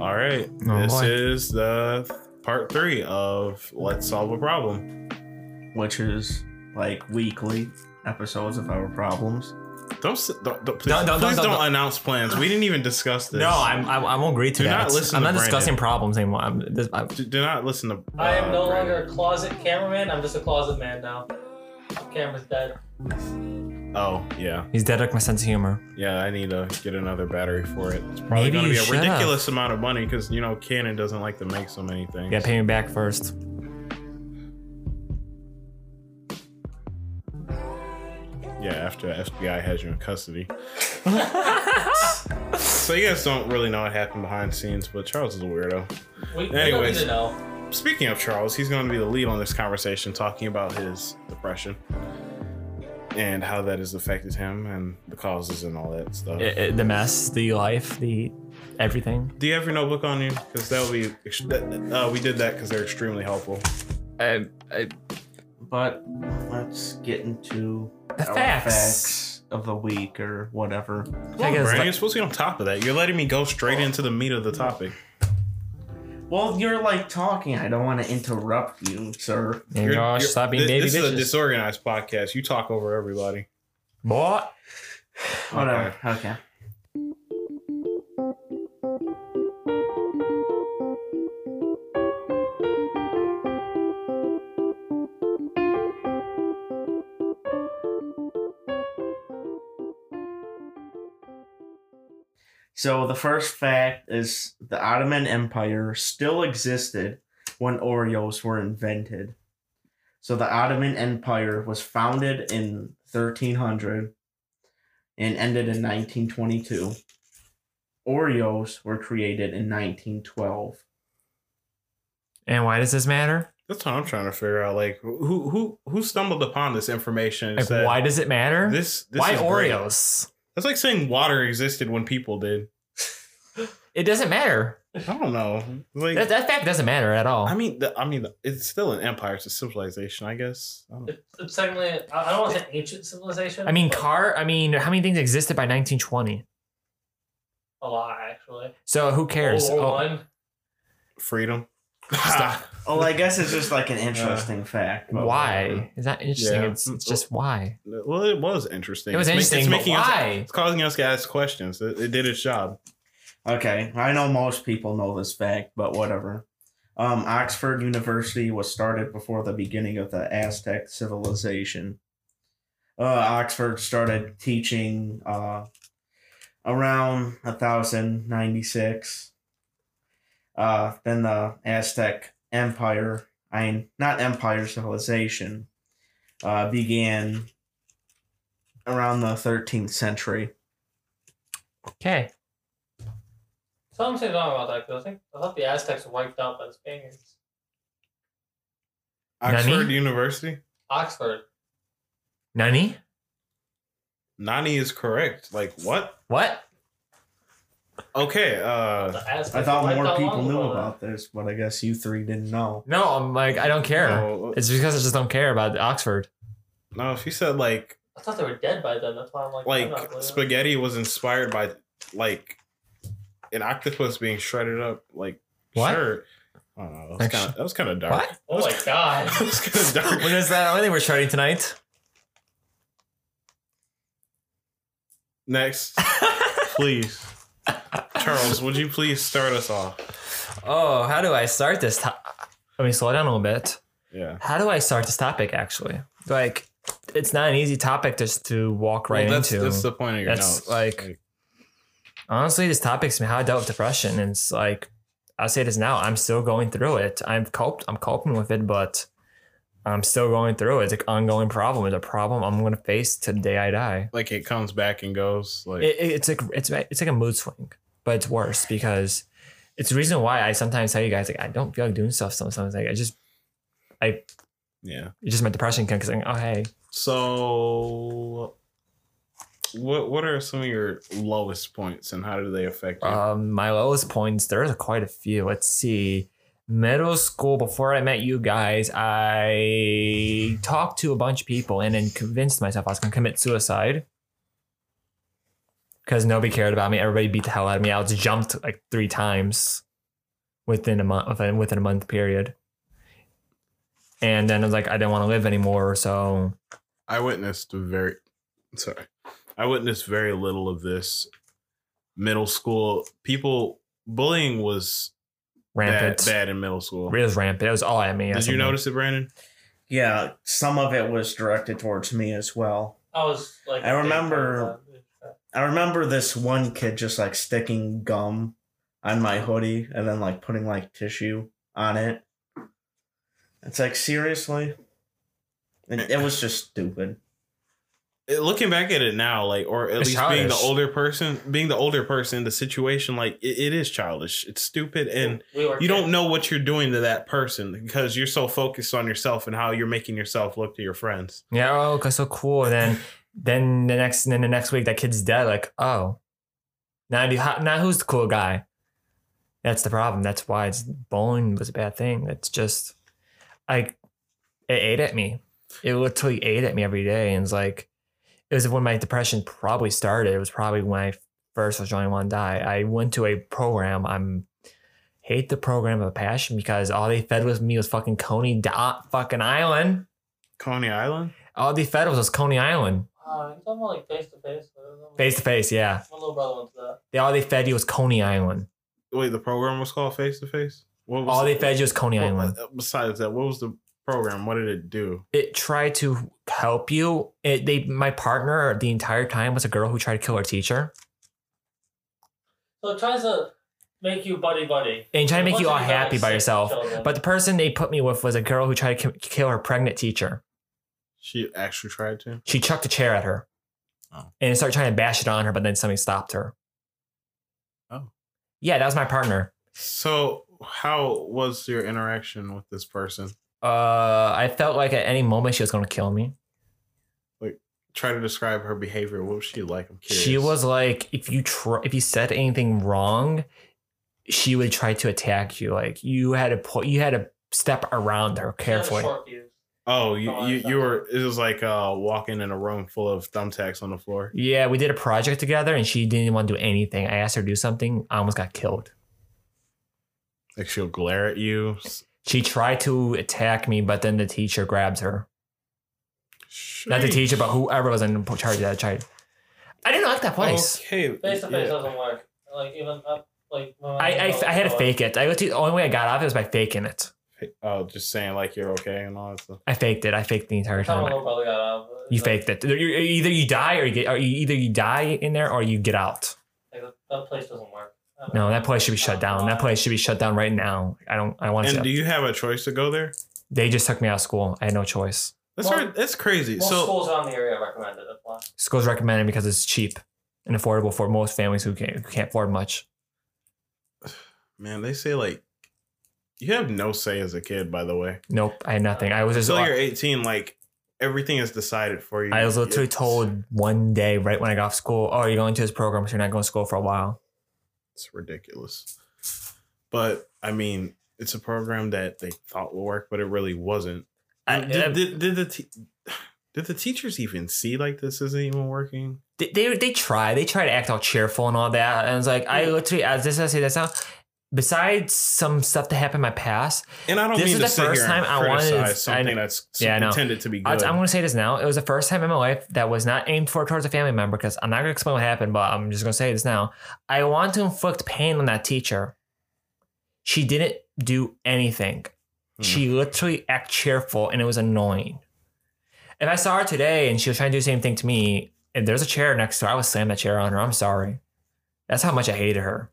All right. Oh, this boy. is the part three of Let's Solve a Problem. which is like weekly episodes of our problems. Don't, don't, don't please, Don't- don't- please don't- don't, don't- announce plans. We didn't even discuss this. No, I'm, I, I won't agree to Do that. not listen I'm to not discussing problems anymore. I'm, this, I, Do, do not listen to. I am uh, no Brandon. longer a closet cameraman. I'm just a closet man now. Camera's dead. Oh yeah, he's dead like my sense of humor. yeah. I need to get another battery for it. It's probably Maybe going to be a should've. ridiculous amount of money because you know Canon doesn't like to make so many things. Yeah, pay me back first. Yeah, after the FBI has you in custody. so you guys don't really know what happened behind the scenes, but Charles is a weirdo. We, we don't need Anyways. to know. Speaking of Charles, he's going to be the lead on this conversation, talking about his depression and how that has affected him and the causes and all that stuff. I- I- the mess, the life, the everything. Do you have your notebook on you? Because that would be ex- uh, we did that because they're extremely helpful. I, I, But let's get into the our facts. facts of the week or whatever. Come on, I guess, Brandon, like- you're supposed to be on top of that. You're letting me go straight into the meat of the topic. Well, you're like talking. I don't want to interrupt you, sir. There you You're- go. you're- Stop being thi- baby This is a disorganized podcast. You talk over everybody. What? Whatever. Okay. So the first fact is the Ottoman Empire still existed when Oreos were invented. So the Ottoman Empire was founded in 1300 and ended in 1922. Oreos were created in 1912. And why does this matter? That's what I'm trying to figure out. Like, who who who stumbled upon this information? Like, said, why does it matter? this? this why is great? Oreos? That's like saying water existed when people did. It doesn't matter. I don't know. Like, That, that fact doesn't matter at all. I mean, the, I mean, it's still an empire. It's a civilization, I guess. I don't know. It's, it's technically, I I don't want to say ancient civilization. I mean, but car. I mean, how many things existed by 1920? A lot, actually. So who cares? World War Oh, One. Freedom. Stop. Oh, I guess it's just like an interesting fact. why? Is that interesting? Yeah. It's, it's just why. well, it was interesting. It was It's ma- interesting, but making us- why? it's causing us to ask questions. It, it did its job. Okay, I know most people know this fact, but whatever. Um, Oxford University was started before the beginning of the Aztec civilization. Uh, Oxford started teaching uh, around 1096. Uh, then the Aztec Empire, I mean, not empire civilization, uh, began around the 13th century. Okay. So I'm saying wrong about that because I think I thought the Aztecs were wiped out by the Spaniards. Oxford Nani? University. Oxford. Nani? Nani is correct. Like what? What? Okay. Uh, I thought more people knew before that. about this, but I guess you three didn't know. No, I'm like I don't care. no, It's because I just don't care about Oxford. no. She said like I thought they were dead by then. That's why I'm like, I'm like spaghetti was inspired by like an octopus being shredded up. Like What? sure. I don't know. That was Like, kind of that was kind of dark. What? Oh my god. that was kind of dark. When is that? I think we're starting tonight. Next, please, Charles, would you please start us off? oh, how do I start this? To- I mean, slow down a little bit. Yeah. How do I start this topic? Actually, like, it's not an easy topic just to walk right well, that's, into. that's the point of your That's notes. like- honestly, this topic's how I dealt with depression, and it's like I'll say this now. I'm still going through it. I'm coped. I'm coping with it, but I'm still going through it. It's an ongoing problem. It's a problem I'm going to face to the day I die. like it comes back and goes. Like It, it- it's like it's it's like a mood swing, but it's worse because it's the reason why I sometimes tell you guys like I don't feel like doing stuff. Sometimes like I just I yeah. it's just my depression can because like oh hey So, what what are some of your lowest points and how do they affect you? Um, my lowest points, there's quite a few. Let's see. Middle school, before I met you guys, I talked to a bunch of people and then convinced myself I was going to commit suicide. Because nobody cared about me. Everybody beat the hell out of me. I was jumped like three times. within a month within, within a month period. And then I was like, I didn't want to live anymore, so I witnessed very sorry. I witnessed very little of this middle school. People bullying was rampant. bad in middle school. It was rampant. It was all at me. Did you notice it, Brandon? Yeah, some of it was directed towards me as well. I was like, I remember- I remember this one kid just like sticking gum on my hoodie and then like putting like tissue on it. It's like seriously, it, it was just stupid. It- looking back at it now, like, or at It's least being the older person, being the older person, the situation, like, it, it is childish. It's stupid, and we you don't know what you're doing to that person because you're so focused on yourself and how you're making yourself look to your friends. Yeah, oh, okay, so cool. And then then the next and then the next week that kid's dead. Like, oh, now do how, now who's the cool guy? That's the problem. That's why it's bullying was a bad thing. It's just like it ate at me. It literally ate at me every day, and it's like it was when my depression probably started. It was probably when I first was joining One want die. I went to a program. I'm hate the program of a passion because all they fed with me was fucking Coney dot fucking Island. Coney Island. All they fed was Coney Island. Uh, you talking about like face to face? Face to face, yeah. My little brother went to that. They, all they fed you was Coney Island. Wait, the program was called Face to Face. What was All they fed you was Coney what- Island. uh, Besides that, what was the program? What did it do? It tried to help you. It, they, my partner, the entire time was a girl who tried to kill her teacher, So it tries to make you buddy buddy. and trying to make you all happy by yourself. children, But the person they put me with was a girl who tried to ki- kill her pregnant teacher. She actually tried to. She chucked a chair at her, Oh. and started trying to bash it on her. But then somebody stopped her. Oh. yeah, that was my partner. So, how was your interaction with this person? Uh, I felt like at any moment she was going to kill me. Like, try to describe her behavior. What was she like? I'm curious. She was like, if you tr- if you said anything wrong, she would try to attack you. Like you had to put, you had to step around her she had a carefully. short fuse. Oh, you, Oh, you, you were. It was like uh, walking in a room full of thumbtacks on the floor. Yeah, we did a project together, and she didn't want to do anything. I asked her to do something. I almost got killed. Like she'll glare at you. She tried to attack me, but then the teacher grabs her. Not the teacher, but whoever was in charge of that child. I didn't like that place. Okay. Face to face doesn't work. Like even up, like when I, I, I had to fake it. I the only way I got off it was by faking it. Oh, just saying like you're okay and all that stuff. I faked it. I faked the entire That's how my time. little brother got out. You Like, faked it. You- Either you die or you get, or you, either you die in there or you get out. Like, that- that place doesn't work. I don't No, that place should be shut down. That place should be shut down right now. I don't. I want And to. do you have a choice to go there? They just took me out of school. I had no choice. That's Well, right. That's crazy. Most so schools around the area recommended it. That's why. School's recommended because it's cheap and affordable for most families who can't, who can't afford much. man, they say like you have no say as a kid. By the way, Nope, I had nothing. I was just. until you're 18, like everything is decided for you. I was literally It's- told one day right when I got off school, "Oh, you're going to this program, so you're not going to school for a while." It's ridiculous. But I mean, it's a program that they thought would work, but it really wasn't. I, um, did, did, did the te- did the teachers even see like this isn't even working? they, they they try they try to act all cheerful and all that and it's like i literally as this i say that sound besides some stuff that happened in my past And I don't This mean is to the first time I wanted- criticize I something that's Yeah, I intended to be I, good. i'm going to say this now. It was the first time in my life that was not aimed for towards a family member because i'm not going to explain what happened but i'm just going to say this now. I want to inflict pain on that teacher. She didn't do anything. Hmm. she literally act cheerful and it was annoying. If i saw her today and she was trying to do the same thing to me if there's a chair next to her i would slam that chair on her. I'm sorry. That's how much i hated her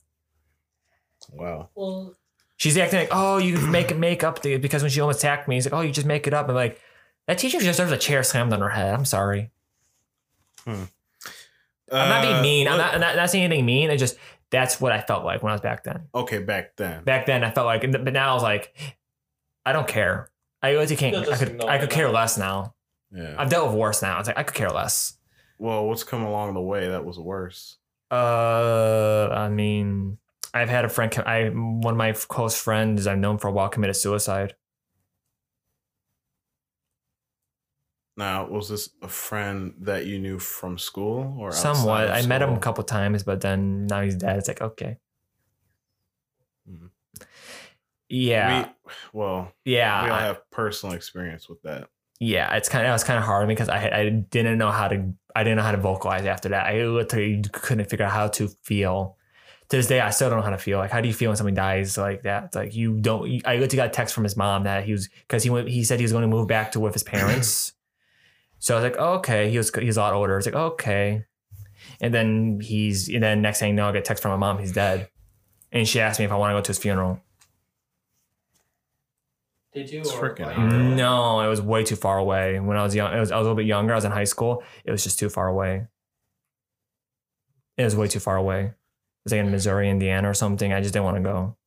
wow. Well, She's acting like, oh, you make it make up the, because when she almost attacked me, he's like, oh, you just make it up. I'm like, that teacher just deserves a chair slammed on her head. I'm sorry. I'm not being Uh, mean. I'm not, I'm not, not saying anything mean. I just, that's what I felt like when I was back then. Okay, back then. Back then, I felt like, but now I was like, I don't care. I really can't, You'll I could, I could care less now. Yeah. I've dealt with worse now. It's like, I could care less. well, what's come along the way that was worse? Uh, I mean, I've had a friend, I, one of my close friends I've known for a while committed suicide. Now, was this a friend that you knew from school or Somewhat. I met him a school? couple times, but then now he's dead. It's like okay. Mhm. Yeah, We, well, yeah, we all I- have personal experience with that. yeah. It's kind of it was kind of hard on me because I I didn't know how to I didn't know how to vocalize after that. I literally couldn't figure out how to feel. To this day, I still don't know how to feel. Like, how do you feel when somebody dies like that? It's like you don't. you- I literally got a text from his mom that he was because he went. He said he was going to move back to with his parents. so I was like, oh, okay. He was he's a lot older. I was like, okay. And then he's and then next thing you know, I get a text from my mom. He's dead, and she asked me if I want to go to his funeral. Did you? It's or you- No, it was way too far away. When I was young, it was I was a little bit younger. I was in high school. It was just too far away. It was way too far away. Was like in Missouri, Indiana, or something. I just didn't want to go.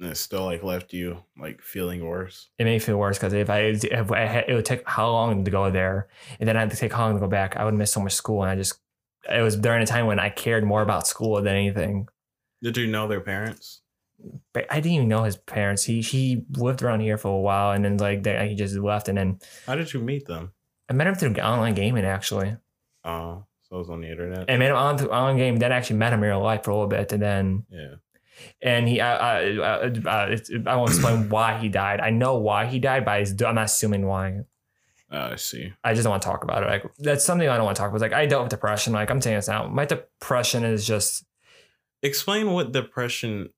And it still like left you like feeling worse. It made me feel worse because if I, if I had, it would take how long to go there, and then I had to take how long to go back. I would miss so much school, and I just it was during a time when I cared more about school than anything. Did you know their parents? But I didn't even know his parents. He he lived around here for a while, and then like they, he just left, and then How did you meet them? I met him through online gaming actually. Oh, so it was on the internet. And met him on online game. Then I actually met him in real life for a little bit, and then yeah. and he I I, I, I, I won't explain why he died. I know why he died, but I- I'm not assuming why. Uh, I see. I just don't want to talk about it. Like that's something I don't want to talk about. Like I dealt with depression. Like I'm saying this now. My depression is just Explain what depression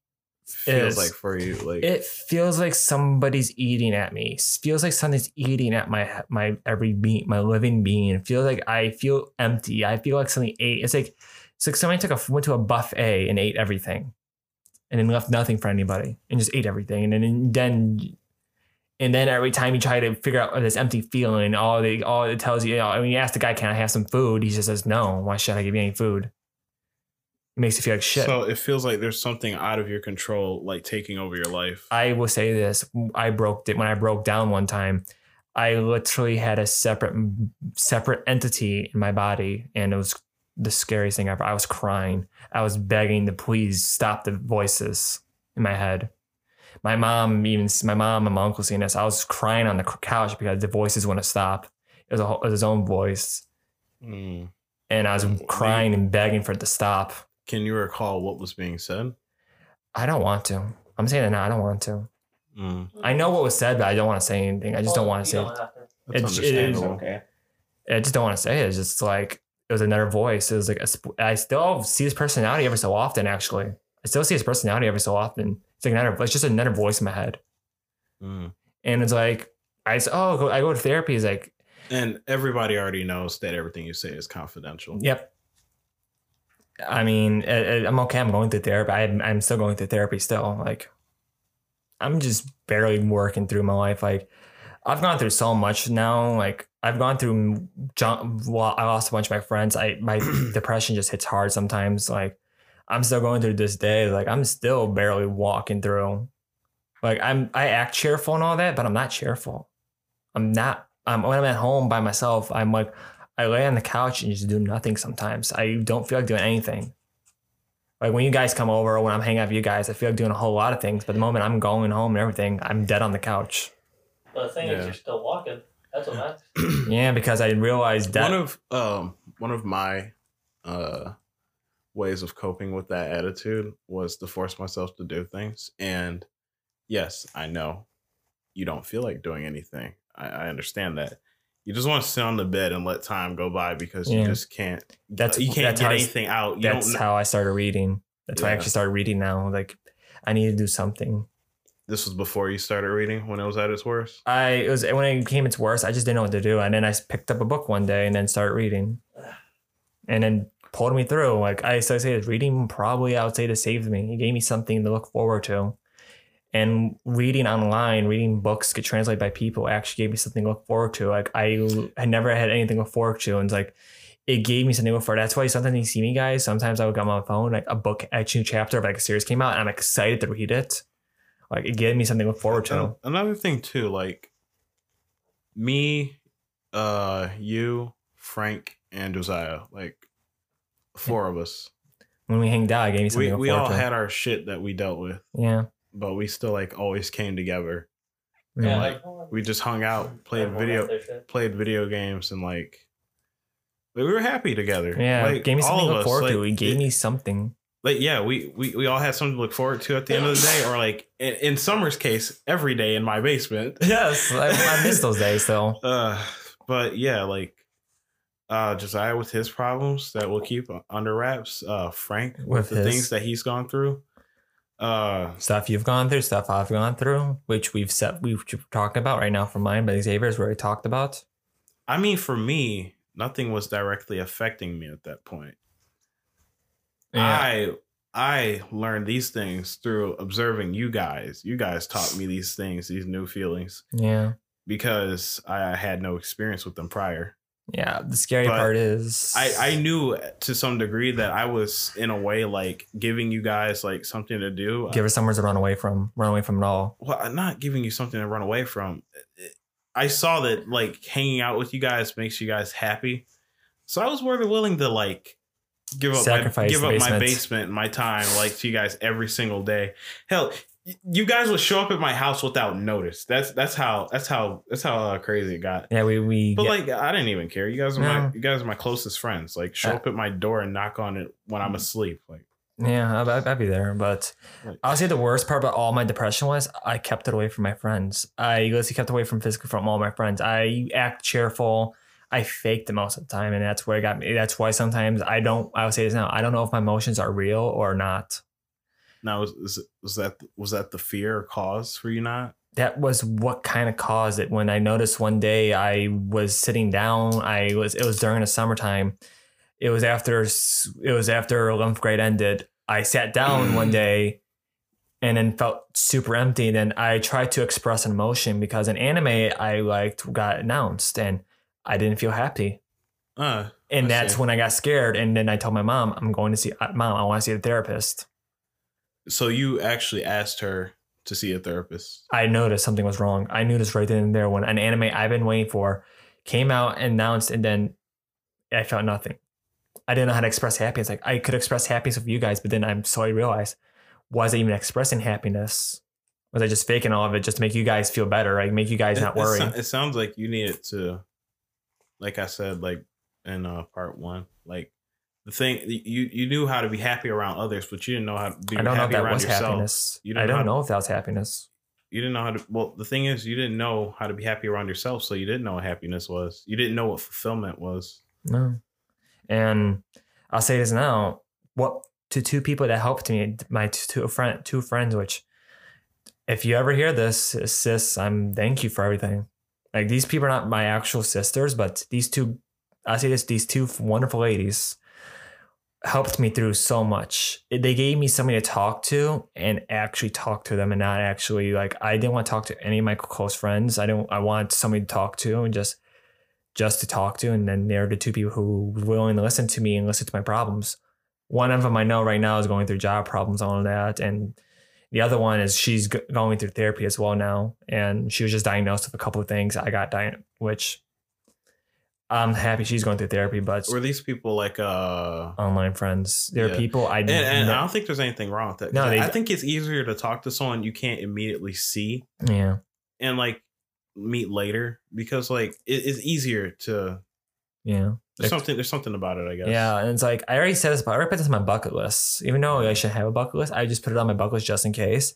feels Is- like for you. Like it feels like somebody's eating at me. It feels like something's eating at my my every being, my living being. It feels like I feel empty. I feel like something ate. It's like it's like somebody took a went to a buffet and ate everything, and then left nothing for anybody and just ate everything. And then then and then every time you try to figure out this empty feeling, all the all it tells you, you know, when you ask the guy, "Can I have some food?" He just says, "No. Why should I give you any food?" Makes you feel like shit. so it feels like there's something out of your control, like taking over your life. I will say this: I broke it when I broke down one time. I literally had a separate separate entity in my body, and it was the scariest thing ever. I was crying. I was begging to please stop the voices in my head. My mom, even my mom and my uncle seeing this, I was crying on the couch because the voices wouldn't stop. It was, a, it was his own voice, Mm. and I was crying and begging for it to stop. Can you recall what was being said? I don't want to. I'm saying it now. I don't want to. Mm. I know what was said, but I don't want to say anything. I just don't want to say. don't have to. That's It's- it is okay. I just don't want to say it. It's just like it was another voice. It was like a, sp- I still see his personality every so often. Actually, I still see his personality every so often. It's like another. It's just another voice in my head, Mm. and it's like I say, oh, I go to therapy. It's like, And everybody already knows that everything you say is confidential. yep. I mean, I, I'm okay. I'm going through therapy. I'm, I'm still going through therapy still. Like, I'm just barely working through my life. Like, I've gone through so much now. Like, I've gone through. John, well, I lost a bunch of my friends. I my depression just hits hard sometimes. Like, I'm still going through this day. Like, I'm still barely walking through. Like, I'm I act cheerful and all that, but I'm not cheerful. I'm not. I'm when I'm at home by myself. I'm like, I lay on the couch and just do nothing. Sometimes I don't feel like doing anything. Like when you guys come over, or when I'm hanging out with you guys, I feel like doing a whole lot of things. But the moment I'm going home and everything, I'm dead on the couch. But the thing Yeah. is, you're still walking. That's what matters. Yeah, because I realized that. one of um one of my uh ways of coping with that attitude was to force myself to do things and yes i know you don't feel like doing anything i, I understand that you just want to sit on the bed and let time go by because you just can't That's- you can't that's get how I- anything out you that's how I started reading. That's why I actually started reading now. Like, I need to do something. this was before you started reading when it was at its worst I it was when it became its worst. I just didn't know what to do, and then I picked up a book one day and then started reading, and then pulled me through. Like I so I say, reading probably I would say to save me. It gave me something to look forward to, and reading online, reading books get translated by people actually gave me something to look forward to. Like I had never had anything to look forward to, and it's like. It gave me something to look forward. to. That's why sometimes you see me, guys. Sometimes I would come on my phone, like a book, actually chapter of like a series came out, and I'm excited to read it. Like it gave me something to look forward to. Another thing too like me uh you frank and josiah like four of us when we hanged out, it gave me something we, to look we all to. had our shit that we dealt with yeah. But we still like always came together Yeah. like, we just hung out played video got their shit. played video games and like we were happy together Yeah. like gave me something to look us, forward to. like, It gave it- me something. like yeah, we, we we all had something to look forward to at the end of the day, or like in, in Summer's case, every day in my basement. Yes, I, I miss those days though. Uh, but yeah, like uh, Josiah with his problems that we'll keep under wraps. Uh, Frank with, With the his- things that he's gone through. Uh, Stuff you've gone through, stuff I've gone through, which we've set we've talking about right now for mine, but Xavier's we talked about. I mean, for me, nothing was directly affecting me at that point. I I learned these things through observing you guys. You guys taught me these things, these new feelings, yeah. because I had no experience with them prior. Yeah. The scary But part is I, I knew to some degree that I was in a way like giving you guys like something to do. give her somewhere to run away from, run away from it all. well, I'm not giving you something to run away from. I saw that like hanging out with you guys makes you guys happy, so I was more than willing to like give up my, give up my basement. basement, my time, like to you guys every single day. Hell, you guys would show up at my house without notice. That's that's how that's how that's how uh, crazy it got. Yeah, we we But get- like, I didn't even care. You guys are my you guys are my closest friends. Like, show Uh, up at my door and knock on it when I'm asleep. Like, Yeah, I'd, I'd be there. But Like- I'll say the worst part about all my depression was I kept it away from my friends. I literally kept away from physical from all my friends. I act cheerful. I fake the most of the time, and that's where it got me. That's why sometimes I don't. I would say this now. I don't know if my emotions are real or not. Now was was, that was that the fear or cause for you not? That was what kind of caused it. When I noticed one day I was sitting down. I was. It was during the summertime. It was after. It was after eleventh grade ended. I sat down one day and then felt super empty. Then I tried to express an emotion because an anime I liked got announced and I didn't feel happy. Uh, And that's when I got scared. And then I told my mom, I'm going to see, uh, mom, I want to see a therapist. So you actually asked her to see a therapist. I noticed something was wrong. I knew this right then and there when an anime I've been waiting for came out and announced, and then I felt nothing. I didn't know how to express happiness. Like I could express happiness with you guys, but then I'm slowly realized, was I even expressing happiness? Was I just faking all of it just to make you guys feel better, like make you guys It- not worry? so- It, sounds like you needed to, like I said, like in uh, part one, like the thing you you knew how to be happy around others, but you didn't know how to be I don't know if happy that around was yourself. happiness. You I know don't know if that was happiness. You didn't know how to. Well, the thing is, you didn't know how to be happy around yourself, so you didn't know what happiness was. You didn't know what fulfillment was. No. And I'll say this now. What to two people that helped me, my two friend two friends, which if you ever hear this, sis, I'm thank you for everything. Like these people are not my actual sisters, but these two I say this, these two wonderful ladies helped me through so much. They gave me somebody to talk to and actually talk to them and not actually like I didn't want to talk to any of my close friends. I don't I want somebody to talk to and just just to talk to. And then there are the two people who were willing to listen to me and listen to my problems. One of them I know right now is going through job problems, all of that. And the other one is she's going through therapy as well now. And she was just diagnosed with a couple of things. I got diagnosed, which I'm happy she's going through therapy, but Were these people like uh? online friends, there are people I And, and I don't think there's anything wrong with that. No, they- I think it's easier to talk to someone you can't immediately see yeah, and like meet later because like it, it's easier to. yeah. There's something. There's something about it. I guess. Yeah, and it's like I already said this, but I already put this on my bucket list. Even though I should have a bucket list, I just put it on my bucket list just in case.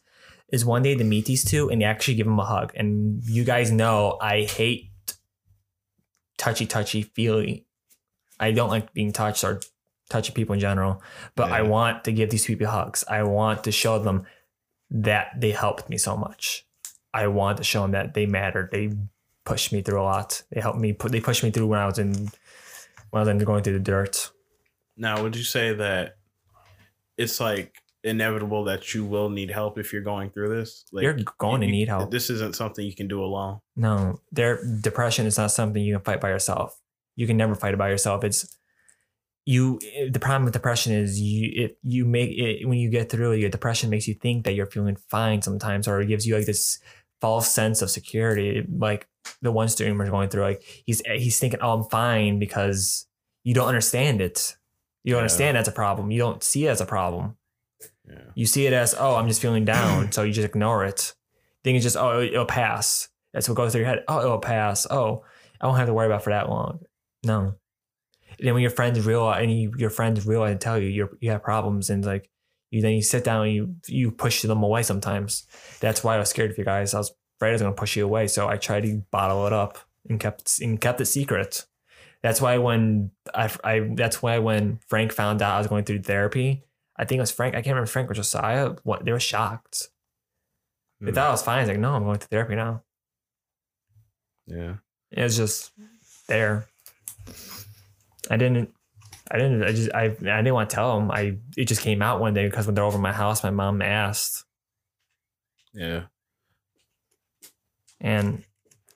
Is one day to meet these two and actually give them a hug. And you guys know I hate touchy touchy feely. I don't like being touched or touching people in general, but I want to give these people hugs. I want to show them that they helped me so much. I want to show them that they mattered. They pushed me through a lot. They helped me put. They pushed me through when I was in when I was in going through the dirt. Now, would you say that it's like inevitable that you will need help if you're going through this? Like You're going to need help. This isn't something you can do alone. No, their depression is not something you can fight by yourself. You can never fight it by yourself. It's you. The problem with depression is you. It you make it when you get through it. Your depression makes you think that you're feeling fine sometimes, or it gives you like this false sense of security. Like the one streamer going through, like he's he's thinking, "Oh, I'm fine," because you don't understand it. You don't Yeah. understand that's a problem. You don't see it as a problem. Yeah. You see it as, oh, I'm just feeling down. so you just ignore it. Think it's just, oh, it'll pass. That's what goes through your head. Oh, it'll pass. Oh, I won't have to worry about for that long. No. And then when your friends realize, and you, your friends realize and tell you you're, you have problems, and like You then you sit down and you you push them away sometimes. That's why I was scared of you guys. I was afraid I was gonna push you away, so I tried to bottle it up and kept and kept it secret. That's why when I, I that's why when Frank found out I was going through therapy, I think it was Frank. I can't remember Frank or Josiah. What they were shocked. They Hmm. thought I was fine. I was like, no, I'm going to therapy now. Yeah. It was just there. I didn't. I didn't. I just. I. I didn't want to tell them. I. It just came out one day because when they're over my house, my mom asked, Yeah. and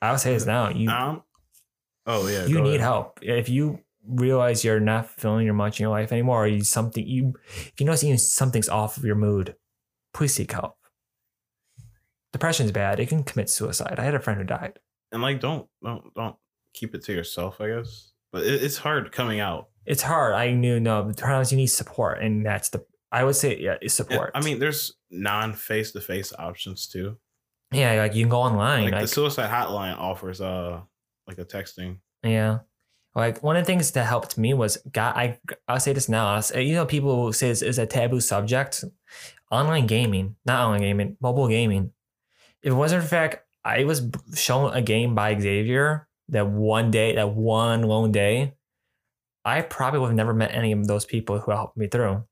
I would say this now. You. Um. Oh yeah. you need ahead. help. If you realize you're not feeling your much in your life anymore, or you something you. If you notice you something's off of your mood, please seek help. Depression's bad. It can commit suicide. I had a friend who died. And like, don't don't don't keep it to yourself. I guess, but it, it's hard coming out. It's hard. I knew no. Sometimes you need support, and that's the. I would say yeah, it's support. I mean, there's non face to face options too. yeah, like you can go online. Like Like, the suicide hotline offers uh like a texting. yeah, like one of the things that helped me was God. I I'll say this now. Say- you know, people say this is a taboo subject. Online gaming, not online gaming, mobile gaming. If it wasn't for the fact I was shown a game by Xavier that one day, that one lone day, I probably would have never met any of those people who helped me through.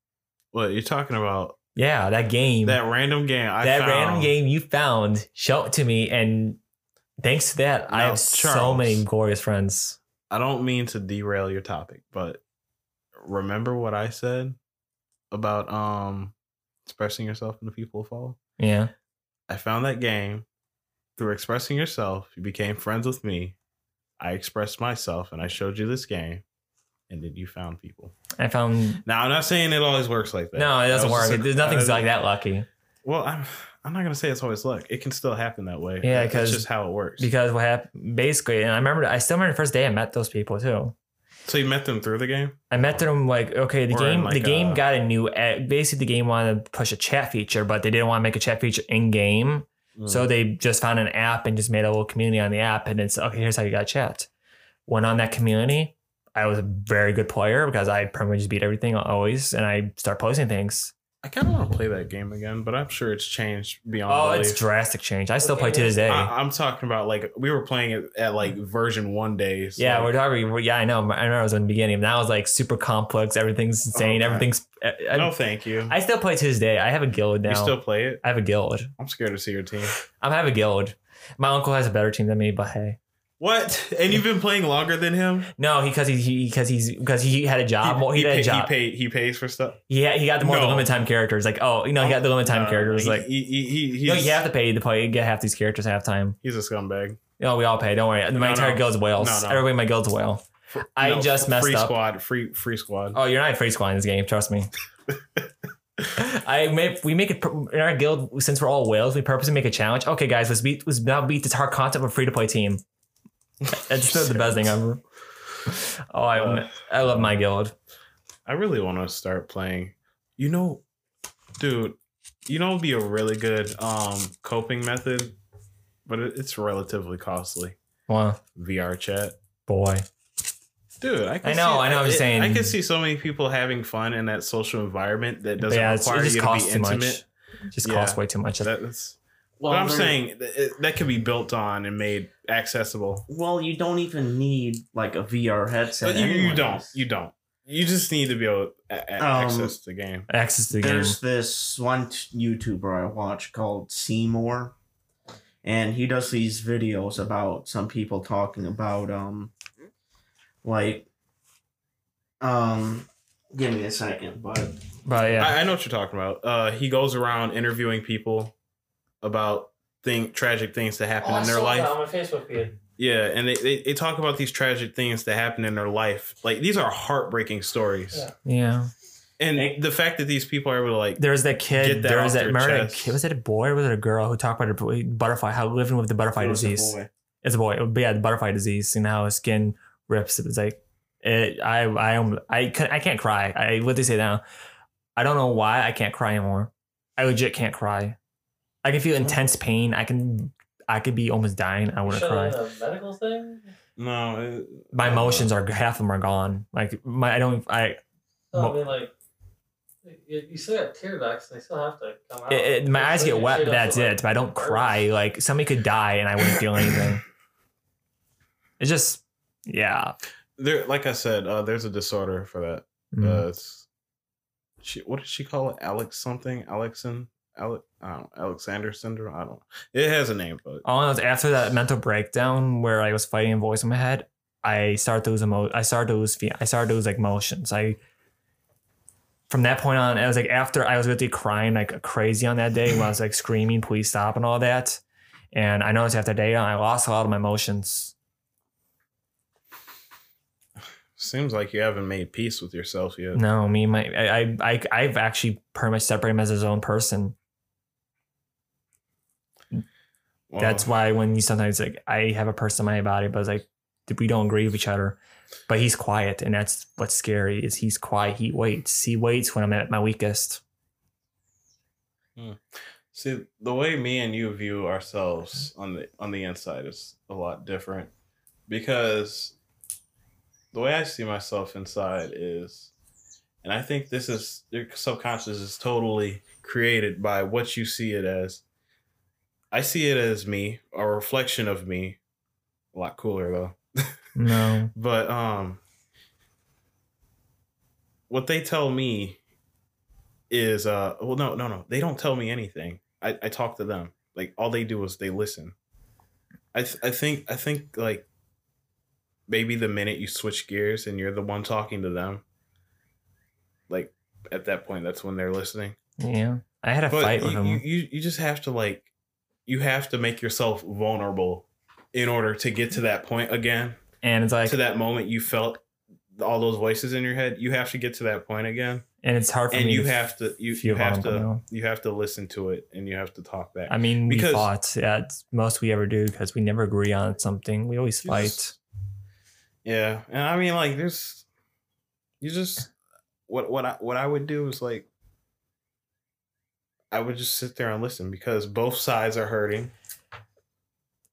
What you're talking about? Yeah, that game. That random game. I that found, random game you found, show it to me, and thanks to that, I Now, have so many glorious friends. I don't mean to derail your topic, but remember what I said about um expressing yourself in the people follow. Yeah, I found that game through expressing yourself. You became friends with me. I expressed myself, and I showed you this game, and then you found people. I found Now I'm not saying it always works like that. no, it doesn't work. There's nothing's uh, like that lucky Well, I'm I'm not gonna say it's always luck. It can still happen that way. Yeah, That's 'cause- just how it works. because what happened basically, and I remember I still remember the first day I met those people too. so you met them through the game. I met them like okay, the Or game like, the game a- got a new uh, basically the game wanted to push a chat feature, but they didn't want to make a chat feature in game. Mm. So they just found an app and just made a little community on the app, and it's okay. Here's how you got chat. Went on that community. I was a very good player because I pretty much just beat everything always, and I start posting things. I kind of want to play that game again, but I'm sure it's changed beyond. Oh, belief. it's drastic change. I still play to this day. I, I'm talking about like we were playing it at like version one days. yeah, we're talking. Yeah, I know. I know. I was in the beginning. Now it's like super complex. Everything's insane. Okay. Everything's. I, I- no, thank you. I still play to this day. I have a guild now. you still play it? I have a guild. I'm scared to see your team. I have a guild. My uncle has a better team than me, but hey, What? And you've been playing longer than him? no, because he because he's because he had a job. He, he, had pay- a job. He, pay, he pays for stuff. Yeah, he got the more the No. limited time characters. Like, oh, you know, he got the limited time No, characters. he- Like, he, he, he, no, you have to pay to play. You Get half these characters half time. he's a scumbag. No, we all pay. Don't worry. My No, entire guild's whales. No, no. Everybody in my guild's whale. I just messed free up. squad, free free squad. Oh, you're not a free squad in this game. Trust me. I make we make it in our guild since we're all whales. We purposely make a challenge. Okay, guys, let's beat let's now beat this hard concept of a free to play team. That's still the best thing ever. Oh, I Uh, I love my guild. I really want to start playing. You know, dude, you know, be a really good um coping method, but it, it's relatively costly. Wow, VR chat, boy. dude. I, can I know, see- I know, I'm saying- I can see so many people having fun in that social environment that doesn't yeah, it's, require just you to costs be intimate. It just Yeah. costs way too much. That, that's Well, but I'm saying that, that could be built on and made accessible. Well, you don't even need like a VR headset. But you, you don't. You don't. You just need to be able to a- a- Um, access the game. Access to the game. There's this one t- YouTuber I watch called Seymour, and he does these videos about some people talking about um, like, um, give me a second, but But yeah, I, I know what you're talking about. Uh, he goes around interviewing people about thing tragic things that happen Oh, I in their saw life. that on my Facebook feed. Yeah, and they, they, they talk about these tragic things that happen in their life. Like these are heartbreaking stories. Yeah. yeah. And the fact that these people are able to like There was that kid. Get that there was that. your Remember kid? Was it a boy or was it a girl who talked about a butterfly? How living with the butterfly it was a disease. boy. It's a boy. But yeah, the butterfly disease and how his skin rips. It was like it. I I am. I can I can't cry. I what they say now. I don't know why I can't cry anymore. I legit can't cry. I can feel intense pain. I can. I could be almost dying. I wouldn't cry. a medical thing? no. It, My emotions are half of them are gone. Like my I don't. I No, Well- I mean like You, you still have tear ducts, they still have to come out. It, it- my eyes like get wet, but that's it. But I don't cry. Like somebody could die and I wouldn't feel anything. It's just, yeah. There, like I said, uh, there's a disorder for that. Mm. Uh, it's she. What did she call it? Alex something? Alexan? Alex? I don't know. Alexander syndrome. I don't. know. It has a name, but oh, All I know is after that mental breakdown where I was fighting a voice in my head, I started to lose emo- I started to lose. Fe- I started to lose like motions. I from that point on, I was like after I was really crying like crazy on that day when I was like screaming, "Please stop!" and all that. And I noticed after that day, I lost a lot of my emotions. seems like you haven't made peace with yourself yet. No, me, my, I, I, I, I've actually pretty much separated him as his own person. That's why when you sometimes like I have a person in my body, but it's like we don't agree with each other. But he's quiet, and that's what's scary. Is he's quiet. He waits. He waits when I'm at my weakest. Hmm. See, the way me and you view ourselves on the on the inside is a lot different because the way I see myself inside is and I think this is your subconscious is totally created by what you see it as. I see it as me, a reflection of me. A lot cooler though. No, But um what they tell me is uh well no no no they don't tell me anything. I, I talk to them. Like all they do is they listen. I th- I think I think like maybe the minute you switch gears and you're the one talking to them, like at that point that's when they're listening. yeah, I had a But fight with them you, you you just have to like you have to make yourself vulnerable in order to get to that point again and it's like, to that moment you felt all those voices in your head you have to get to that point again and it's hard for and me. you to have to you, you have to now. you have to listen to it and you have to talk back I mean, we because- fought. Yeah, most we ever do because we never agree on something. We always fight. just- yeah and i mean like there's you just what what i what i would do is like i would just sit there and listen because both sides are hurting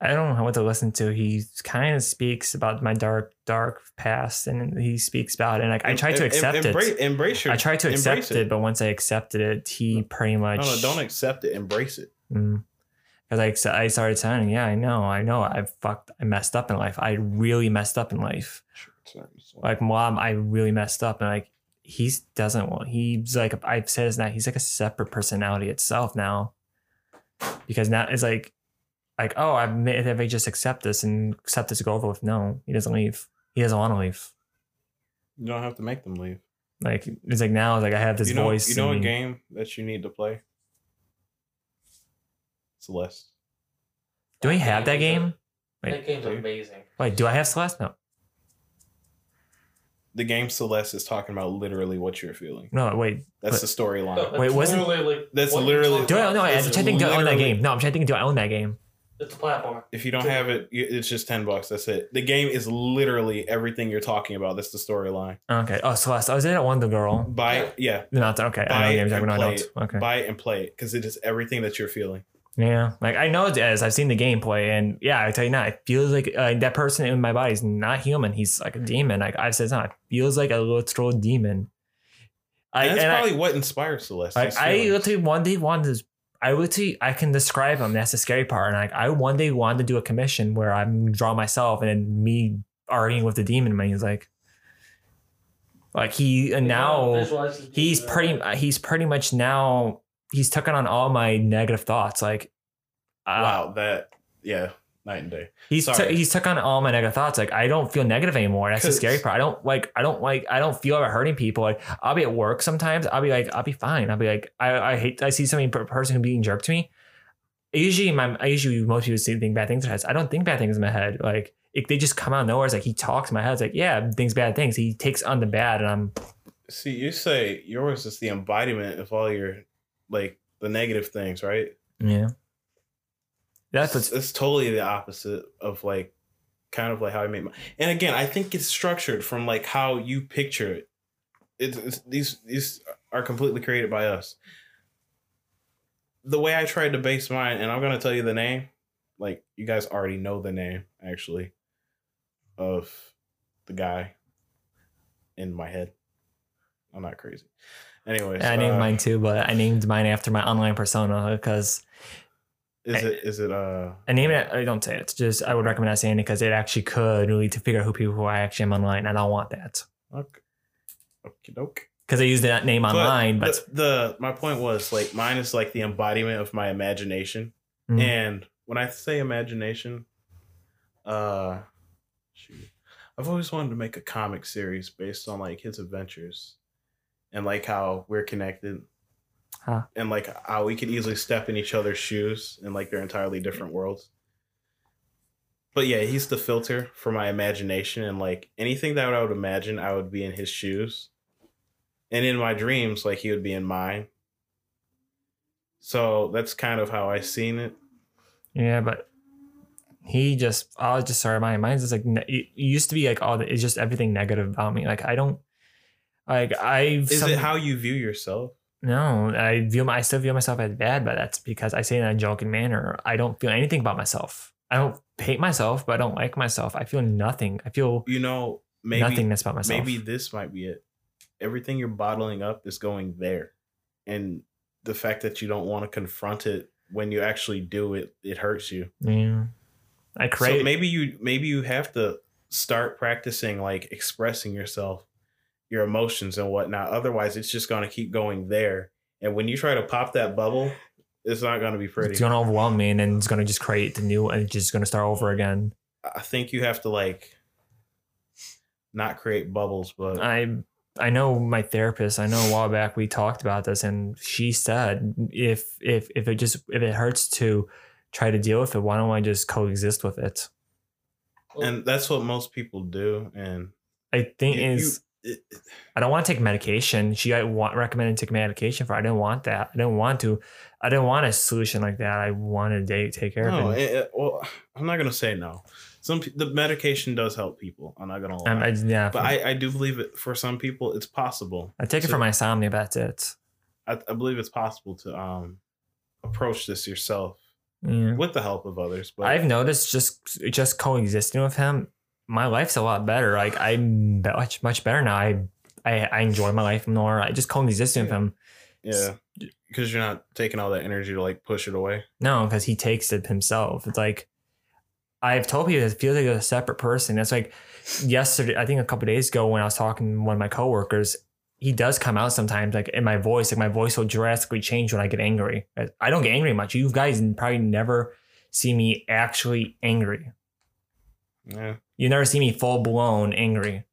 I don't know what to listen to. He kind of speaks about my dark, dark past, and he speaks about it. And like I tried to accept embrace, it. embrace your I tried to accept it. but once I accepted it, he pretty much no no don't accept it embrace it mm. because I I started saying, yeah, I know, I know, I fucked, I messed up in life. I really messed up in life. Sure, Like mom, I really messed up, and like he doesn't want. He's like I've said this now. He's like a separate personality itself now, because now it's like, like oh, I've made, if I just accept this and accept this to go over with. No, he doesn't leave. He doesn't want to leave. you don't have to make them leave Like it's like now, it's like I have this you know, voice. You know a game that you need to play? Celeste. Do we have that game? Wait, That game's do amazing. wait, do I have Celeste? No, The game Celeste is talking about literally what you're feeling. no, wait. That's But- the storyline. No, Wait, wasn't- literally like That's literally- Do I? about. No, I'm trying to think. Do I own that game? No, I'm trying to think. Do I own that game? It's a platform. If you don't have it, it's just ten bucks. That's it. The game is literally everything you're talking about. That's the storyline. Okay. Oh, Celeste. I was in that Wonder Girl. Buy it, yeah, Not okay. I know it the games. I and know I play don't. Okay. buy it and play it because it is everything that you're feeling. Yeah, like I know as I've seen the gameplay, and yeah, I tell you now, it feels like uh, that person in my body is not human. He's like a demon. Like I've said, now, it feels like a literal demon. I And that's and I- probably what inspired Celeste. like I feelings. literally one day wanted to. I literally I can describe him. That's the scary part. And like I one day wanted to do a commission where I'm draw myself and then me arguing with the demon. And he's like, like he and now he's pretty he's pretty much now he's taken on all my negative thoughts. Like uh, wow, that yeah, night and day. He's t- he's took on all my negative thoughts. Like I don't feel negative anymore. That's the scary part. I don't like I don't like I don't feel about hurting people. Like I'll be at work sometimes. I'll be like I'll be fine. I'll be like I, I hate I see somebody per- person who being jerk to me. Usually my I usually most people see think bad things in their heads. I don't think bad things in my head. Like if they just come out of nowhere. It's like he talks in my head. It's like yeah, things bad things. He takes on the bad, and I'm See, you say yours is the embodiment of all your like the negative things, right? yeah. That's it's, it's totally the opposite of like kind of like how I made my and again I think it's structured from like how you picture it. It's, it's these these are completely created by us. The way I tried to base mine, and I'm gonna tell you the name, like you guys already know the name actually of the guy in my head. I'm not crazy. Anyways, I named uh, mine too, but I named mine after my online persona because Is it is it uh I name it. I don't say it. It's just I would recommend not saying it because it actually could lead to figure out who people who I actually am online. I don't want that okay. Okie doke. because I used that name online. But, the, the my point was like mine is like the embodiment of my imagination. Mhm. And when I say imagination, uh shoot. I've always wanted to make a comic series based on like his adventures and like how we're connected. Huh. And like how we could easily step in each other's shoes and like they're entirely different worlds. But yeah, he's the filter for my imagination and like anything that I would imagine I would be in his shoes. And in my dreams, like he would be in mine. So that's kind of how I seen it. yeah, but he just I was just sorry. My mine's just like it used to be like all the, it's just everything negative about me. Like I don't like I. Is it how you view yourself? No, I view my, I still view myself as bad, but that's because I say it in a joking manner. I don't feel anything about myself. I don't hate myself, but I don't like myself. I feel nothing. I feel You know, maybe nothingness about myself. maybe this might be it. Everything you're bottling up is going there. And the fact that you don't want to confront it when you actually do it, it hurts you. yeah. I So maybe you maybe you have to start practicing like expressing yourself, your emotions and whatnot. Otherwise, it's just gonna keep going there. And when you try to pop that bubble, it's not gonna be pretty. it's gonna overwhelm me, and then it's gonna just create the new, and it's just gonna start over again. I think you have to like not create bubbles, but I I know my therapist. I know a while back we talked about this, and she said if if if it just if it hurts to try to deal with it, why don't I just coexist with it? and that's what most people do. And I think you- is it- I don't want to take medication. She I want recommended take medication for. I didn't want that. I didn't want to. I didn't want a solution like that. I wanted to take care no, of it. it- it- well, I'm not gonna say no. Some the medication does help people. I'm not gonna lie, Um, I, yeah, but I, I do believe it for some people it's possible. I take it to- for my insomnia. That's it. I, I believe it's possible to um approach this yourself Yeah. with the help of others. But I've noticed just just coexisting with him, my life's a lot better. Like I'm much much better now. I I, I enjoy my life more. I just coexist with him. yeah, because you're not taking all that energy to like push it away. No, because he takes it himself. It's like I've told people it feels like a separate person. It's like yesterday, I think a couple days ago when I was talking to one of my coworkers, he does come out sometimes like in my voice. Like my voice will drastically change when I get angry. I don't get angry much. You guys probably never see me actually angry. Yeah, You never see me full blown angry.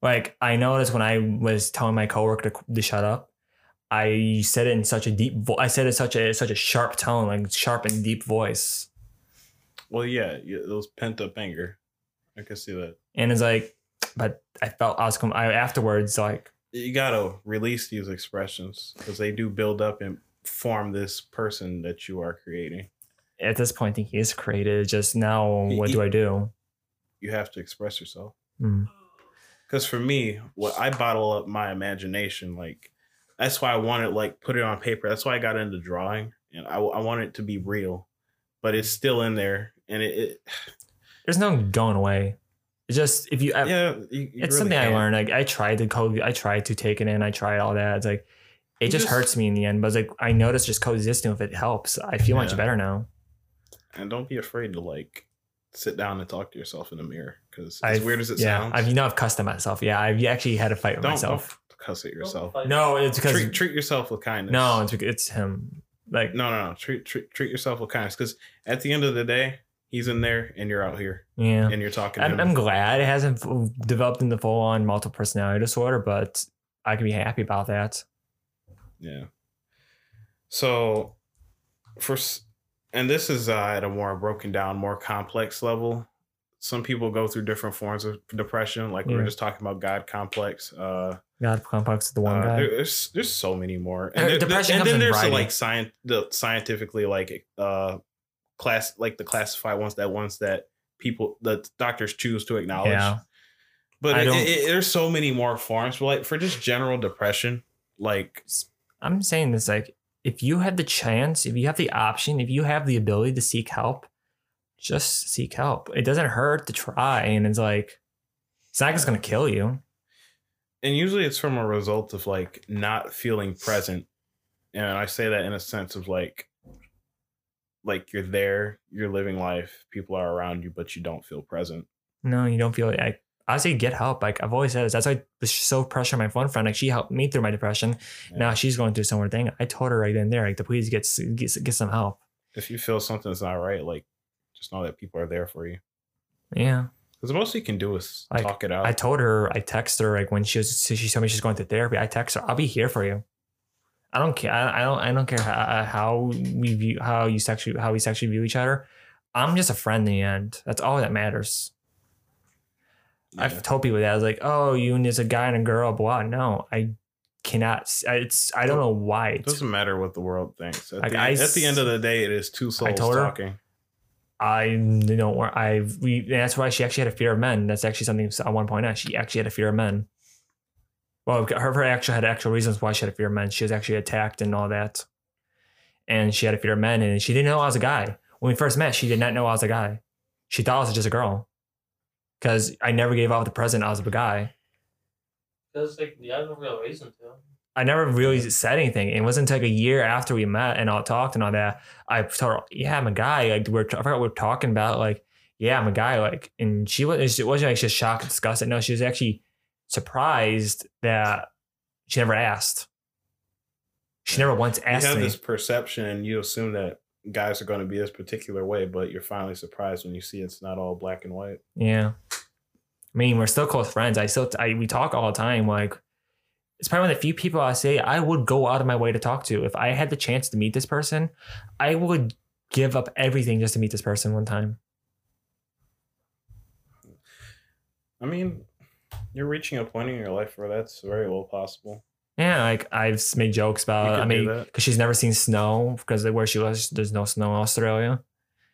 Like I noticed when I was telling my coworker to, to shut up, I said it in such a deep vo- I said it in such a such a sharp tone, like sharp and deep voice. well, yeah, yeah those pent up anger. I can see that. And it's like, but I felt I was com- I afterwards like You gotta release these expressions because they do build up and form this person that you are creating. At this point I think he is created. Just now, what he- do I do? You have to express yourself. Mm. Because for me, what I bottle up my imagination, like that's why I wanted like put it on paper. That's why I got into drawing, and I, I want it to be real, but it's still in there, and it, it There's no going away. It's just if you I- yeah, you, you it's really something I can't. learned. Like I tried to code, I tried to take it in, I tried all that. It's like it just, just- hurts me in the end. But it's like I noticed just coexisting with it helps. I feel much better now. And don't be afraid to like sit down and talk to yourself in the mirror because as I've- weird as it yeah, sounds, I've you know I've cussed at myself. Yeah, I've actually had a fight with don't, myself. don't cuss at yourself. No, it's because Treat, treat yourself with kindness. no, it's it's him. Like no, no, no. Treat treat, treat yourself with kindness because at the end of the day, he's in there and you're out here yeah, and you're talking. I'm, him. I'm glad it hasn't developed into full on multiple personality disorder, but I can be happy about that. Yeah. So, for s- and this is uh, at a more broken down, more complex level. Some people go through different forms of depression, like we were Yeah. just talking about God complex. Uh, God complex is the one uh, guy. there's there's so many more. Uh, there- depression and comes then there's the like science, the scientifically like uh class, like the classified ones that ones that people the doctors choose to acknowledge. Yeah. But it, it- it- there's so many more forms. But like for just general depression, like I'm saying this like if you have the chance, if you have the option, if you have the ability to seek help, just seek help. It doesn't hurt to try, and it's like it's not just gonna kill you. and usually it's from a result of like not feeling present and i say that in a sense of like like you're there you're living life people are around you but you don't feel present No, you don't feel like I say get help. Like I've always said this. That's why I was so pressure my one friend. Like she helped me through my depression. Now she's going through similar thing. I told her right then and there, like to please get get, get some help. if you feel something's not right like just know that people are there for you Yeah. because the most you can do is Like, talk it out I told her, I text her like when she was she told me she's going to therapy. I text her, I'll be here for you. I don't care. I, I don't. I don't care how, how we view how you sexually how we sexually view each other. I'm just a friend in the end. That's all that matters. Yeah. I've told people that I was like, oh, you and there's a guy and a girl, blah. No, I cannot. It's I don't know why. it doesn't matter what the world thinks at, Like, the, I at the end of the day it is two souls told her- talking I you know I we that's why she actually had a fear of men. That's actually something I want to point out. She actually had a fear of men. Well, her, her actually had actual reasons why she had a fear of men. She was actually attacked and all that, and she had a fear of men, and she didn't know I was a guy when we first met. She did not know I was a guy. She thought I was just a girl, because I never gave out the present I was a guy. Because like you have no real reason to. I never really said anything. It wasn't like a year after we met and all talked and all that. I told her, "Yeah, I'm a guy." Like we're, I forgot what we we're talking about. Like, yeah, I'm a guy. Like, and she was. It wasn't like just shocked and disgusted. No, she was actually surprised that she never asked. She never once asked. you asked have me. this perception and you assume that guys are going to be this particular way but you're finally surprised when you see it's not all black and white Yeah. I mean, we're still close friends. I still, I, we talk all the time. Like, it's probably one of the few people I say I would go out of my way to talk to. If I had the chance to meet this person, I would give up everything just to meet this person one time. I mean, you're reaching a point in your life where that's very well possible. Yeah, like I've made jokes about. I mean, because she's never seen snow because where she was, there's no snow in Australia.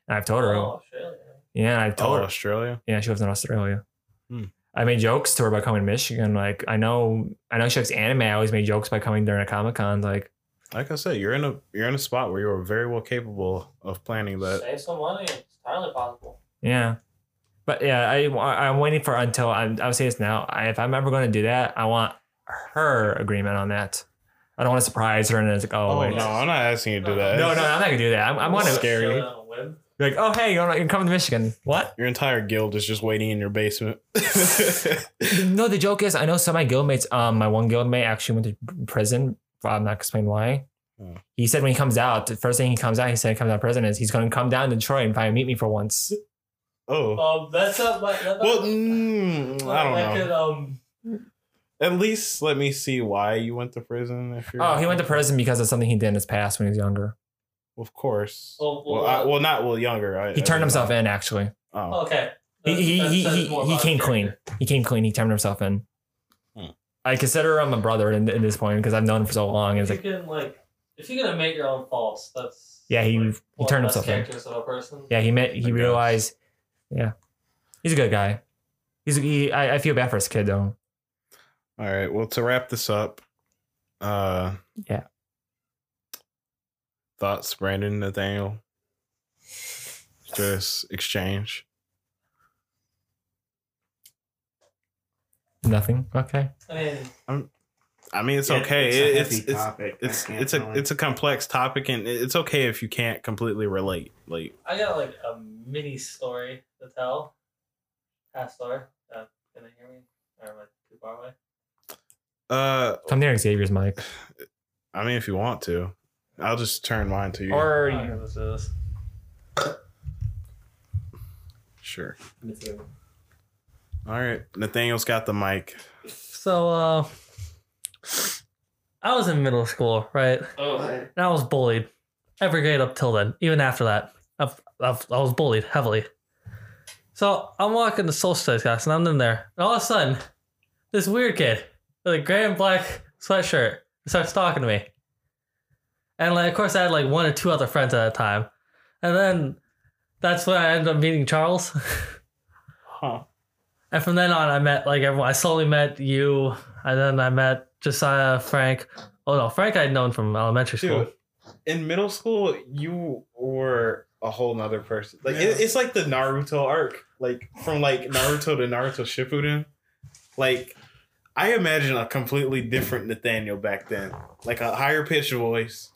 And I've told her, Oh, Australia. yeah, I've Oh, told her, Australia. yeah, she lives in Australia. Hmm. I made jokes to her about coming to Michigan. Like I know, I know she likes anime. I always made jokes by coming during a comic con. Like Like I said, you're in a you're in a spot where you're very well capable of planning that. Save some money. It's entirely possible. Yeah. But yeah, I, I'm waiting for until I'm, I'll say this now. I, if I'm ever going to do that, I want her agreement on that. I don't want to surprise her and it's like, oh, Oh, wait. no, I'm not asking you to do that. No, no, I'm not going to do that. I'm, I'm going to Scary. Show it on a whim. be like, oh, hey, you're, you're coming to Michigan. What? Your entire guild is just waiting in your basement. No, the joke is, I know some of my guildmates, um, my one guildmate actually went to prison. I'm not explaining why. Oh. He said when he comes out, the first thing he comes out, he said he comes out of prison is he's going to come down to Detroit and finally meet me for once. oh. Um, that's not my. That, Well, mm, I don't that know. Could, um, At least let me see why you went to prison. If you're Oh, he went to prison because of something he did in his past when he was younger. Of course. Well, Well, well, I, well, not well younger. I, He turned don't himself know. in, actually. Oh, okay. He he he he, he came clean. character. He came clean. He turned himself in. Hmm. I consider him a brother in, in this point because I've known him for so long. It's If you like, can like, if you're gonna make your own faults, that's Yeah, he- like, he turned himself in. of a person. yeah, he met. I He guess. realized. Yeah, he's a good guy. He's he. I, I feel bad for his kid though. All right. Well, to wrap this up, uh, Yeah. Thoughts, Brandon, Nathaniel. Just exchange. Nothing. Okay. I mean, I mean, it's Yeah, okay. It's It- a It's heavy it's topic. it's I it's a it's a complex topic, and it's okay if you can't completely relate. Like, I got like a mini story to tell. Past story. Uh, can they hear me? Or am I too far away? uh, Come near Xavier's mic. I mean, if you want to, I'll just turn mine to you. Or Okay, let's do this. sure. Me too. All right, Nathaniel's got the mic. So, uh, I was in middle school, right? Oh, And I was bullied every grade up till then. Even after that, I've, I've, I was bullied heavily. So I'm walking to social studies class, and I'm in there. And all of a sudden, this weird kid with a gray and black sweatshirt starts talking to me. And like, of course, I had like one or two other friends at that time. And then that's when I ended up meeting Charles. Huh. And from then on, I met like everyone. I slowly met you, and then I met Josiah, Frank. Oh no, Frank I'd known from elementary school. Dude, in middle school, you were a whole nother person. Like it, it's like the Naruto arc, like from like Naruto to Naruto Shippuden. Like I imagine a completely different Nathaniel back then, like a higher pitched voice,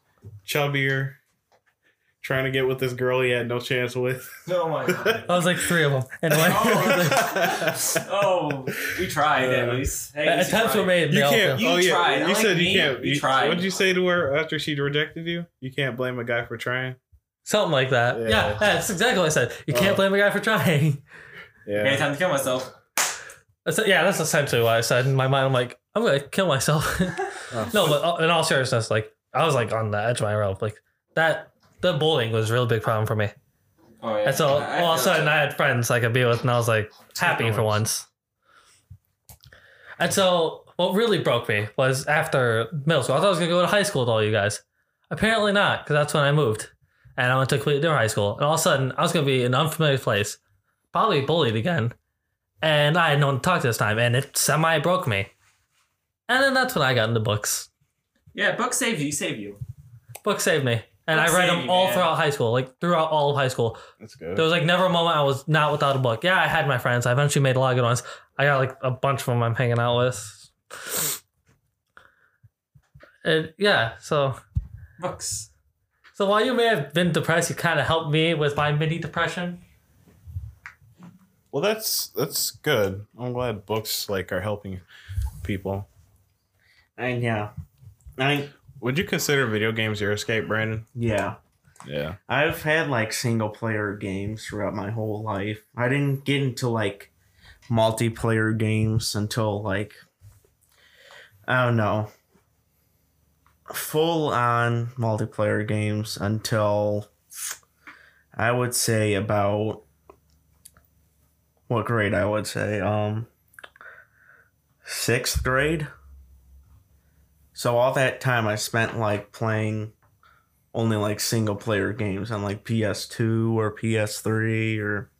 chubbier, trying to get with this girl he had no chance with. Oh my god. I was like three of them. Anyway, oh, we tried at Uh, least. Hey, at least attempts were made. You can't. You oh yeah, tried, you unlike said you me, can't. you You, tried. What'd you say to her after she rejected you? You can't blame a guy for trying. Something like that. Yeah. Yeah, that's exactly what I said. You can't Oh. blame a guy for trying. Okay, Yeah. time to kill myself. That's, yeah, that's essentially what I said in my mind. I'm like, I'm gonna kill myself. Oh. no, but in all seriousness, like I was like on the edge of my rope. Like that, the bullying was a real big problem for me. Oh yeah. And so I- I all of a sudden. I had friends I could be with, and I was like happy for once. And so, what really broke me was after middle school. I thought I was gonna go to high school with all you guys. Apparently not, because that's when I moved, and I went to a completely different high school. And all of a sudden, I was gonna be in an unfamiliar place, probably bullied again, and I had no one to talk to this time, and it semi broke me. And then that's when I got into books. Yeah, book save you. Save you. Books saved me, and Books I read save them you, all man. throughout high school, like throughout all of high school. That's good. There was like never a moment I was not without a book. Yeah, I had my friends. I eventually made a lot of good ones. I got like a bunch of them I'm hanging out with. And yeah, so Books. so while you may have been depressed, you kind of helped me with my mini depression. Well, that's that's good. I'm glad books like are helping people. And yeah, I Would you consider video games your escape, Brandon? yeah, Yeah. I've had like single player games throughout my whole life. I didn't get into like multiplayer games until like I don't know full on multiplayer games until I would say about what grade I would say um sixth grade. So all that time I spent like playing only like single player games on like PS2 or PS3 or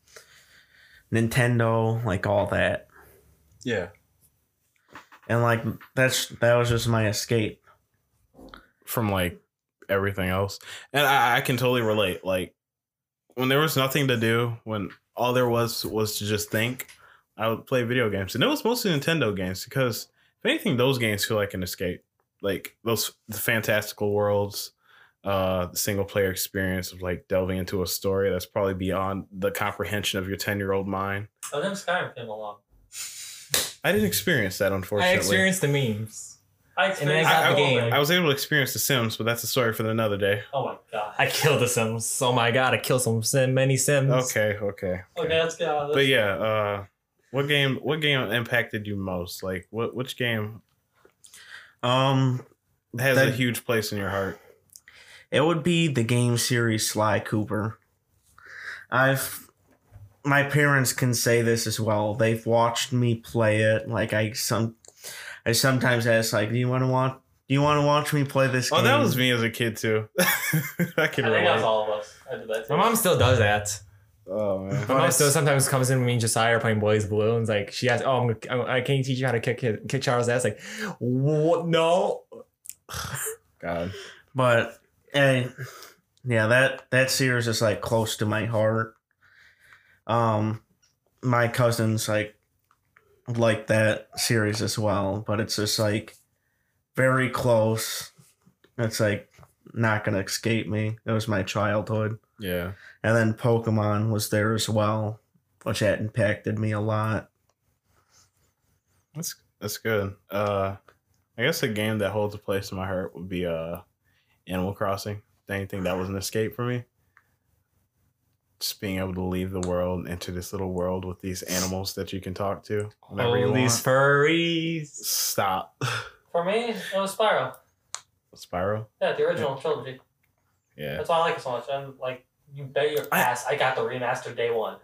Nintendo, like all that. Yeah. And like that's that was just my escape. From like everything else, and I, I can totally relate. Like when there was nothing to do, when all there was was to just think, I would play video games, and it was mostly Nintendo games because if anything, those games feel like an escape. Like those the fantastical worlds, uh, the single player experience of like delving into a story that's probably beyond the comprehension of your ten year old mind. Oh, then Skyrim came along. I didn't experience that, unfortunately. I experienced the memes. I And I experienced got I, the I- game. I was able to experience The Sims, but that's a story for another day. Oh my god. I killed the Sims. Oh my god, I killed some sim, many Sims. Okay, okay. Okay, let's get out of this. But yeah, uh what game what game impacted you most? Like what which game Um has a huge place in your heart? it would be the game series Sly Cooper. I've my parents can say this as well. They've watched me play it. Like I some I sometimes ask like, "Do you want to watch do you want to watch me play this game? Oh, game?" that was me as a kid too. I I can think that's relate. all of us. I did that too. My mom still does that. Oh man. My mom still sometimes comes in with me and Josiah are playing Boys Balloons. Like she asks, "Oh, I'm, I'm, I can you teach you how to kick kick Charles' ass?" Like, what? No. God. but and yeah that that series is like close to my heart um my cousins like like that series as well but it's just like very close it's like not gonna escape me it was my childhood Yeah. and then pokemon was there as well which had impacted me a lot That's that's good. Uh I guess a game that holds a place in my heart would be uh Animal Crossing. Anything that was an escape for me. Just being able to leave the world into this little world with these animals that you can talk to whenever you want. these furries. Stop. For me, it was Spyro. Spyro? Yeah, the original trilogy. Yeah. That's why I like it so much. I'm like, you bet your I- ass I, got the remaster day one.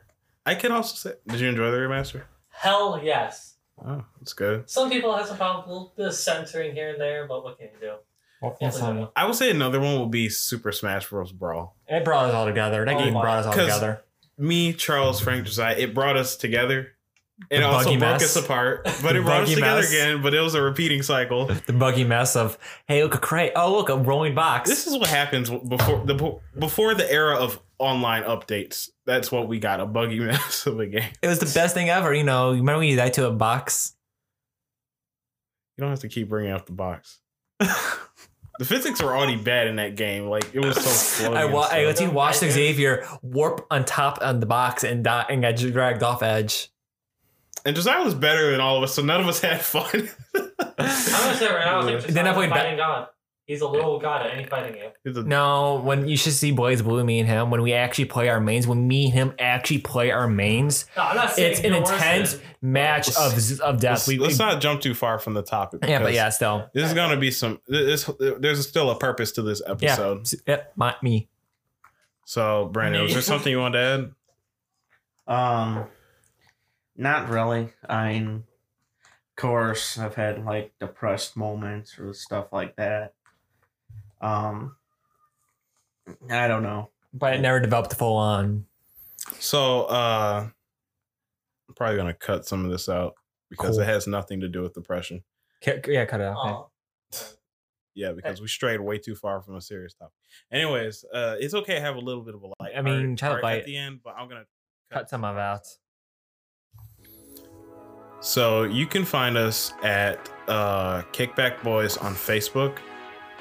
I can also say, did you enjoy the remaster? Hell yes. Oh, that's good. Some people have some problems with a little bit of censoring here and there, but what can you do? Well, Yes, I know. I would say another one would be Super Smash Bros. Brawl. it brought us all together. That Oh game my- brought us all together. Me, Charles, Frank, Josiah, it brought us together. It The also buggy broke mess. us apart, but The it brought us together mess. again. But it was a repeating cycle. The buggy mess of, hey, look a crate. Oh, look a rolling box. This is what happens before the before the era of online updates. That's what we got a buggy mess of a game. it was the best thing ever. You know, remember when you died to a box? You don't have to keep bringing up the box. the physics were already bad in that game. Like it was so slow. I, and wa- I stuff. let you watch Xavier warp on top on the box and die and got dragged off edge. And Josiah was better than all of us, so none of us had fun. I'm gonna say right now, I think Then I Josiah's played a ba- fighting god. He's a little god at any fighting game. It's a- No, when you should see BlazBlue, me and him, when we actually play our mains, when me and him actually play our mains, No, I'm not saying it's an intense than- match of of death. let's, We, let's we- not jump too far from the topic. yeah, but yeah, still, This is gonna be some. This, there's still a purpose to this episode. S- yep, my, me. So, Brandon, was there something you wanted to add? Um, not really. I mean, of course, I've had like depressed moments or stuff like that. Um, I don't know. But it never developed full on. So, uh, I'm probably gonna cut some of this out because Cool. it has nothing to do with depression. Yeah, cut it out. Oh. Yeah, because we strayed way too far from a serious topic. Anyways, uh, it's okay to have a little bit of a light. I mean, try to bite- at the end, but I'm gonna Cut some of it out. So you can find us at uh, Kickback Boys on Facebook.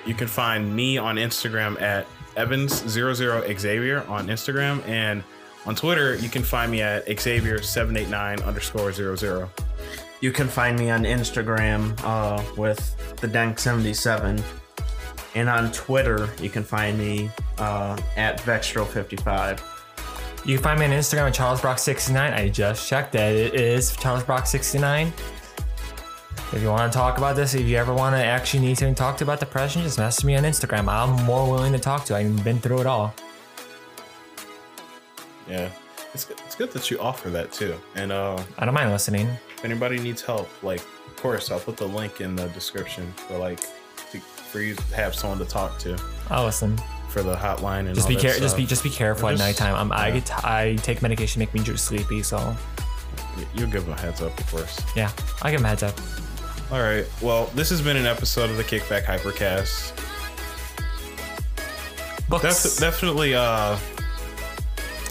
You can find me on Instagram at Evans00Xavier on Instagram. And on Twitter, you can find me at Xavier789 underscore 00. You can find me on Instagram uh, with the Dank77. And on Twitter, you can find me uh, at Vextro55. You can find me on Instagram at CharlesBrock69. I just checked that. It is CharlesBrock69. If you want to talk about this, if you ever want to actually need something to talk to about depression, just message me on Instagram. I'm more willing to talk to. You. I've been through it all. Yeah. It's, good- it's good that you offer that too. And uh, I don't mind listening. if anybody needs help, like, of course, I'll put the link in the description for like to, for you to have someone to talk to I'll listen. For the hotline and Just all be careful. Just be just be careful Or at just- nighttime. I'm, I get I take medication to make me just sleepy. So You'll give them a heads up, of course. yeah, I give him a heads up. All right. Well, this has been an episode of the Kickback Hypercast. Books. Def- definitely. Uh,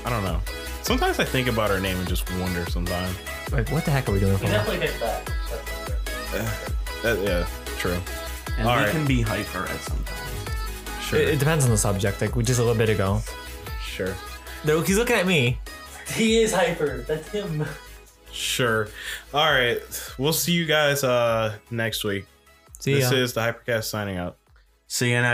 I don't know. Sometimes I think about our name and just wonder. Sometimes. like what the heck are we doing You for? definitely get that. That's for. Uh, yeah. True. And All we right. can be hyper at some time. Sure. It, it depends on the subject. Like we just a little bit ago. sure. Though he's looking at me. He is hyper. That's him. Sure. All right. We'll see you guys uh next week. See this is the Hypercast signing out. See you next